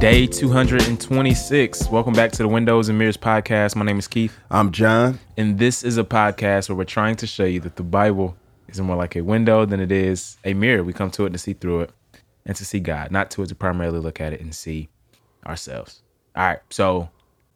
Day 226. Welcome back to the Windows and Mirrors podcast. My name is Keith, I'm John. and this is a podcast where we're trying to show you that the Bible is more like a window than it is a mirror. We come to it to see through it and to see God, not to it to primarily look at it and see ourselves. All right, so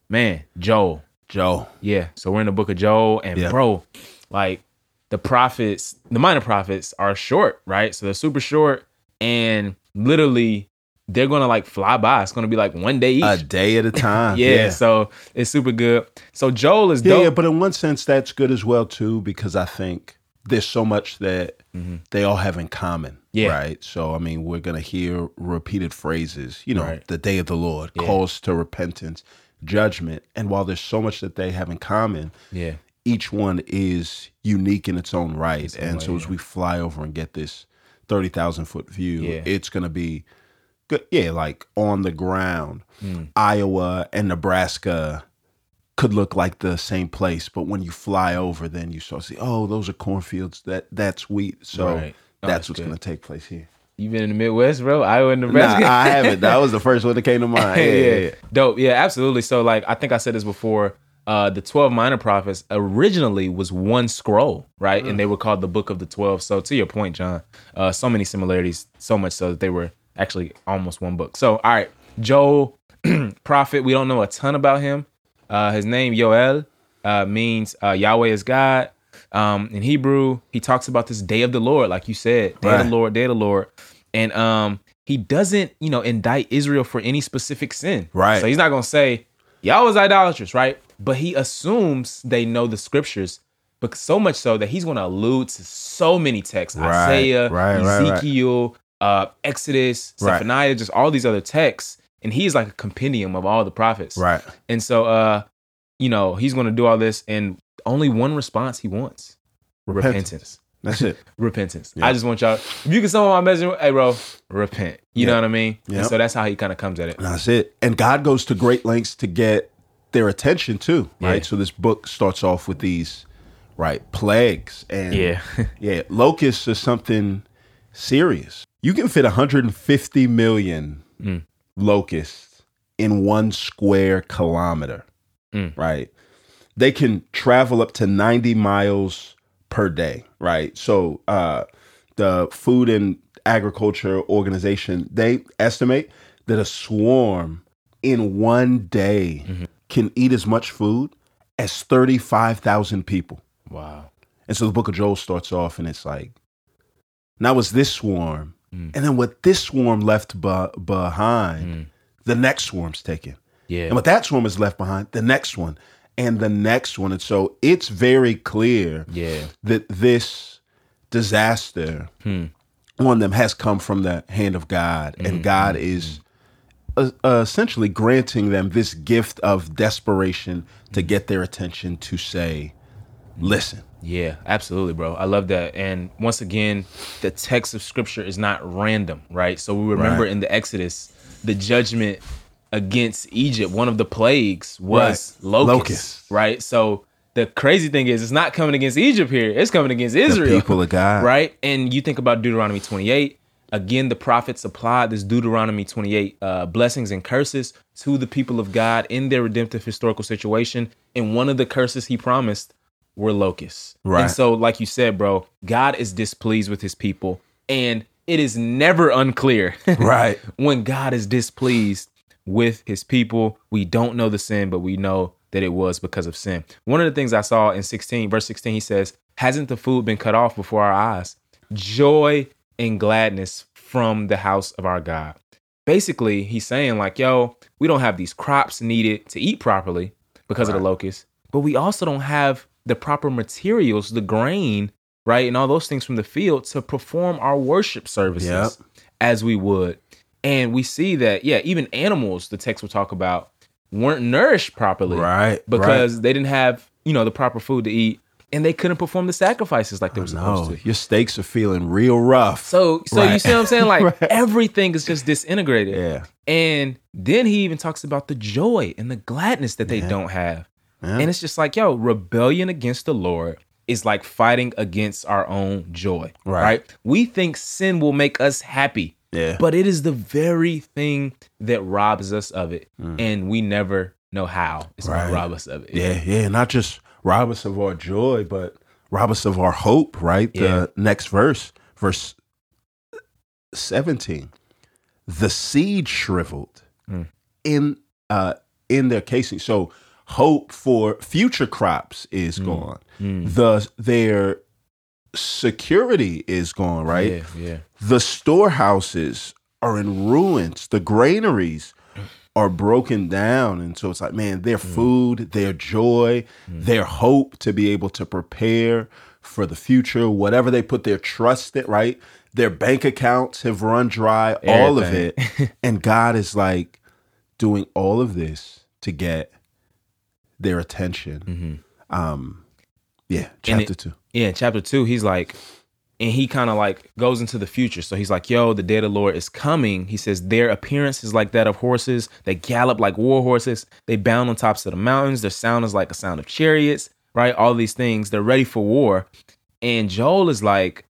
man, Joel. Joe. Yeah, so we're in the book of Joel, and Yeah. bro, like the prophets, the minor prophets are short, right? So they're super short, and literally they're gonna like fly by. It's gonna be like one day each. A day at a time. yeah, yeah. so it's super good. So Joel is Yeah, dope. yeah, but in one sense, that's good as well too, because I think there's so much that they all have in common. Mm-hmm. Yeah. Right. So I mean, we're gonna hear repeated phrases. You know, Right. the day of the Lord calls to repentance, judgment, and while there's so much that they have in common, yeah, each one is unique in its own right. and so as we fly over and get this thirty thousand foot view, Yeah. it's gonna be. Yeah, like on the ground, Hmm. Iowa and Nebraska could look like the same place, but when you fly over, then you start to see, oh, those are cornfields. That that's wheat. So Right. Oh, that's that's what's gonna take place here. you been in the Midwest, bro? Iowa and Nah, Nebraska. I haven't. That was the first one that came to mind. Yeah, yeah, yeah. Dope. Yeah, absolutely. So like I think I said this before. Uh, the 12 minor prophets originally was one scroll, right? And they were called the Book of the 12. So to your point, John, uh, so many similarities, so much so that they were actually almost one book. So, all right, Joel, prophet, we don't know a ton about him. Uh, his name, Yoel, uh, means uh, Yahweh is God. Um, in Hebrew, he talks about this day of the Lord, like you said, day of the Lord, day of the Lord. And um, he doesn't, you know, indict Israel for any specific sin. Right. So he's not gonna say y'all was idolatrous, right? But he assumes they know the scriptures, but so much so that he's gonna allude to so many texts, Right, Isaiah, right, right, right. Ezekiel, uh, Exodus, Right. Zephaniah, just all these other texts, and he's like a compendium of all the prophets. Right. And so, uh, you know, he's gonna do all this, and only one response he wants: repentance. That's it. Repentance. Yeah. I just want y'all. If you can sum up my message, hey, bro, repent. You know what I mean? Yep. so that's how he kind of comes at it. That's it. And God goes to great lengths to get their attention too, right? Yeah. So this book starts off with these right plagues and Yeah. yeah, locusts are something serious. You can fit 150 million Mm. locusts in one square kilometer, Mm. right? They can travel up to 90 miles per day, right? So uh, the Food and Agriculture Organization they estimate that a swarm in one day can eat as much food as 35,000 people. Wow. And so the book of Joel starts off and it's like, now was this swarm. Mm. And then what this swarm left be- behind, Mm. the next swarm's taken. Yeah. And what that swarm is left behind, the next one, and the next one. And so it's very clear Yeah. that this disaster Hmm. on them has come from the hand of God. And God is uh, essentially granting them this gift of desperation to get their attention to say, listen. Yeah, absolutely, bro. I love that. And once again, the text of scripture is not random, right? So we remember Right. in the Exodus, the judgment against Egypt, one of the plagues was Right. locusts, Locusts. right? So the crazy thing is, it's not coming against Egypt here; it's coming against The Israel. people of God. right? And you think about Deuteronomy 28. Again, the prophets applied this Deuteronomy 28 uh, blessings and curses to the people of God in their redemptive historical situation. And one of the curses he promised were locusts. Right. And so, like you said, bro, God is displeased with his people. And it is never unclear Right. when God is displeased with his people. We don't know the sin, but we know that it was because of sin. One of the things I saw in 16, verse 16, he says, Hasn't the food been cut off before our eyes? Joy and gladness from the house of our God. Basically, he's saying, like, yo, we don't have these crops needed to eat properly because of the locusts, but we also don't have the proper materials, the grain, right? And all those things from the field to perform our worship services Yep. as we would. And we see that, yeah, even animals, the text will talk about, weren't nourished properly. Right, Because they didn't have, you know, the proper food to eat and they couldn't perform the sacrifices like they were supposed No, to. your steaks are feeling real rough. So so you see what I'm saying? Like Right. everything is just disintegrated. yeah. And then he even talks about the joy and the gladness that they don't have. Yeah. And it's just like, yo, rebellion against the Lord is like fighting against our own joy. Right. Right. We think sin will make us happy. Yeah. But it is the very thing that robs us of it. And we never know how it's Right. gonna rob us of it. Yeah, yeah, not just rob us of our joy, but rob us of our hope, right? Yeah. The next verse, verse 17. The seed shriveled Mm. in uh in their casing. So hope for future crops is mm. gone. Mm. The their security is gone, right? Yeah, yeah. The storehouses are in ruins. The granaries are broken down. And so it's like, man, their mm. food, their joy, mm. their hope to be able to prepare for the future, whatever they put their trust in, right? Their bank accounts have run dry, all of it. and God is like doing all of this to get their attention. Um, yeah, chapter it- two. Yeah, chapter two, he's like, and he kind of like goes into the future. So he's like, yo, the day of the Lord is coming. He says, their appearance is like that of horses. They gallop like war horses. They bound on tops of the mountains. Their sound is like a sound of chariots, right? All these things. They're ready for war. And Joel is like,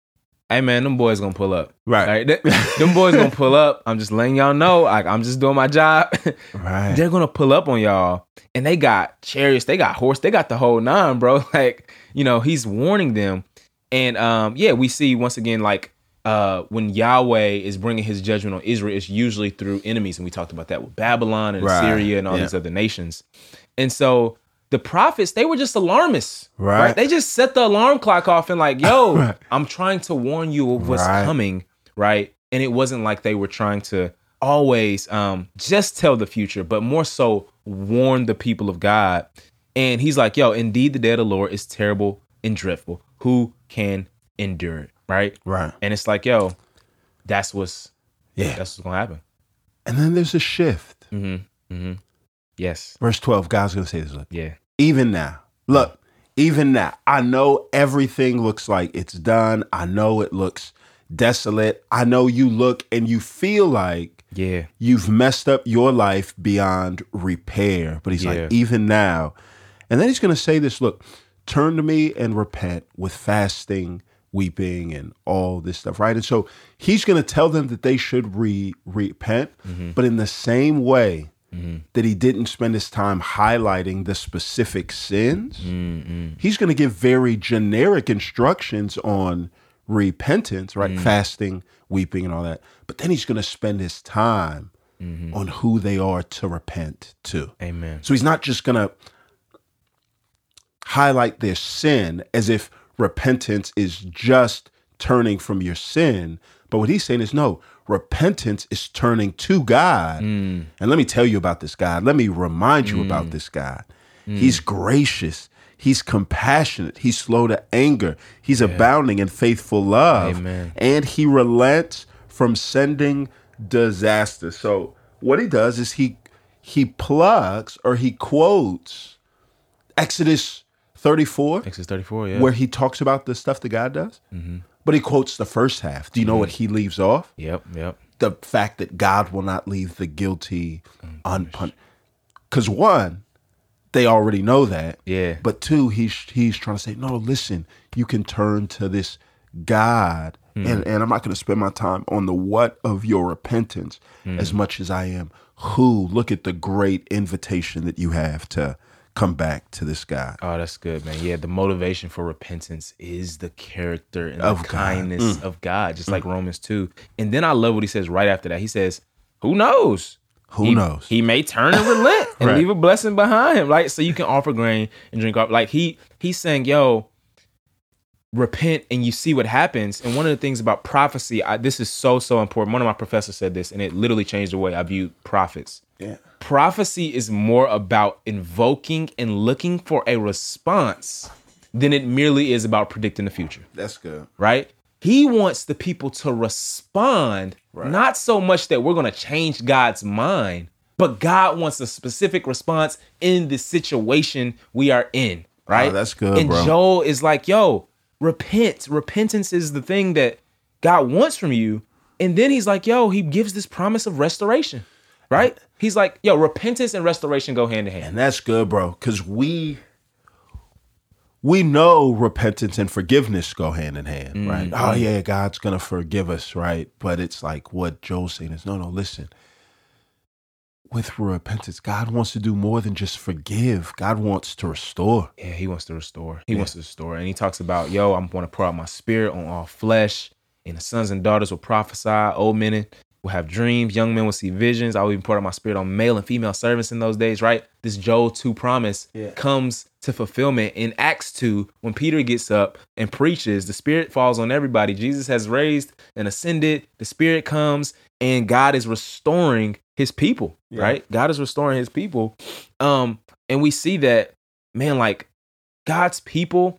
hey, man, them boys gonna pull up. Right. Th- them boys gonna pull up. I'm just letting y'all know. Like, I'm just doing my job. Right. they're gonna pull up on y'all and they got chariots they got horse they got the whole nine bro like you know he's warning them and um yeah we see once again like uh when yahweh is bringing his judgment on israel it's usually through enemies and we talked about that with babylon and Right, assyria and all yeah. these other nations and so the prophets they were just alarmists Right. they just set the alarm clock off and like yo Right. i'm trying to warn you of what's Right. coming right and it wasn't like they were trying to always um just tell the future but more so warn the people of god and he's like yo indeed the day of the lord is terrible and dreadful who can endure it right Right. and it's like yo that's what's Yeah. that's what's gonna happen And then there's a shift. mm-hmm mm-hmm yes Verse 12, God's going to say this. Look, yeah even now, look, even now, I know everything looks like it's done. I know it looks desolate. I know you look and you feel like yeah you've messed up your life beyond repair. But he's Yeah. like, even now. And then he's going to say this look, turn to me and repent with fasting, weeping, and all this stuff, right? And so he's going to tell them that they should re- repent, mm-hmm. but in the same way that he didn't spend his time highlighting the specific sins, he's going to give very generic instructions on repentance, right? Mm. Fasting, weeping, and all that. But then he's going to spend his time mm-hmm. on who they are to repent to. amen So he's not just going to highlight their sin as if repentance is just turning from your sin. But what he's saying is no, repentance is turning to God. Mm. And let me tell you about this God. Let me remind you mm. about this God. Mm. He's gracious. He's compassionate. He's slow to anger. He's abounding in faithful love. Amen. And he relents from sending disaster. So what he does is he he plugs or he quotes Exodus 34 exodus 34 yeah where he talks about the stuff that God does. Mm-hmm. But he quotes the first half. Do you know what mm-hmm. he leaves off? yep yep The fact that God will not leave the guilty unpunished. Because one, they already know that. Yeah. But two, he's he's trying to say, no, listen, you can turn to this God. Hmm. And, and I'm not going to spend my time on the what of your repentance hmm. as much as I am who. Look at the great invitation that you have to come back to this guy. Oh, that's good, man. Yeah, the motivation for repentance is the character and Of the God. kindness mm. of God, just mm. like Romans 2. And then I love what he says right after that. He says, Who knows? Who He- knows? He may turn and relent and Right. leave a blessing behind him. Like, so you can offer grain and drink off. Like he he's saying, yo, repent and you see what happens. And one of the things about prophecy, I, this is so, so important. One of my professors said this, and it literally changed the way I view prophets Yeah. prophecy is more about invoking and looking for a response than it merely is about predicting the future, That's good. right? He wants the people to respond, not so much that we're going to change God's mind, but God wants a specific response in the situation we are in, right? Oh, that's good, And bro. Joel is like, yo, repent. Repentance is the thing that God wants from you. And then he's like, yo, he gives this promise of restoration, right? He's like, yo, repentance and restoration go hand in hand. And that's good, bro. Cause we we know repentance and forgiveness go hand in hand, Mm-hmm. right? Oh yeah, God's gonna forgive us, right? But it's like what Joel's saying is no, no, listen. With repentance, God wants to do more than just forgive. God wants to restore. Yeah, he wants to restore. He wants to restore. And he talks about, yo, I'm going to pour out my spirit on all flesh, and the sons and daughters will prophesy, old men will have dreams, young men will see visions. I will even pour out my spirit on male and female servants in those days, right? This Joel 2 promise Yeah. comes to fulfillment in Acts 2 when Peter gets up and preaches. The spirit falls on everybody. Jesus has raised and ascended. The spirit comes and God is restoring his people, Yeah. right? God is restoring his people. Um, and we see that, man, like God's people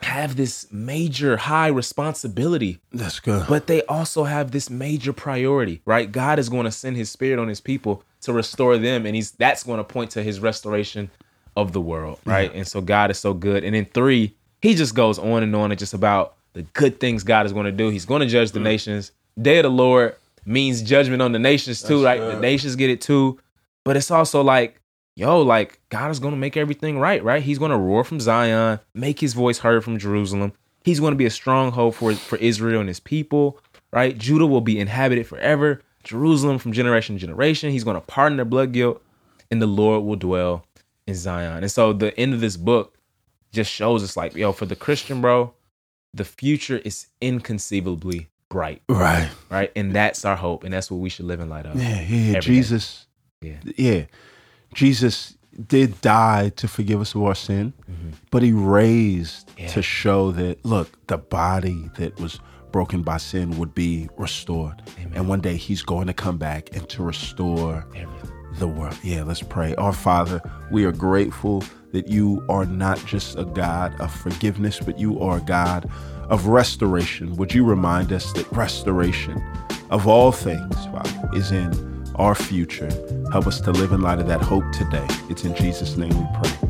have this major high responsibility, That's good. but they also have this major priority, right? God is going to send his spirit on his people to restore them and he's that's going to point to his restoration of the world, right? And so God is so good. And in 3, he just goes on and on and just about the good things God is going to do. He's going to judge the nations. Day of the Lord means judgment on the nations too, That's right? The nations get it too. But it's also like yo, like God is going to make everything right, right? He's going to roar from Zion, make his voice heard from Jerusalem. He's going to be a stronghold for for Israel and his people, right? Judah will be inhabited forever. Jerusalem from generation to generation. He's going to pardon their blood guilt, and the Lord will dwell in Zion. And so the end of this book just shows us like, yo, for the Christian, bro, the future is inconceivably bright, right. right? And that's our hope, and that's what we should live in light of. Yeah, yeah. Every day. Jesus. Yeah. yeah. Jesus did die to forgive us of our sin, but he raised Mm-hmm. Yeah. to show that look, the body that was broken by sin would be restored. And one day he's going to come back and to restore Everything. the world. Yeah, let's pray. Our Father, we are grateful that you are not just a God of forgiveness, but you are a God of restoration. Would you remind us that restoration of all things, Father, is in our future? Help us to live in light of that hope today. It's in Jesus' name we pray.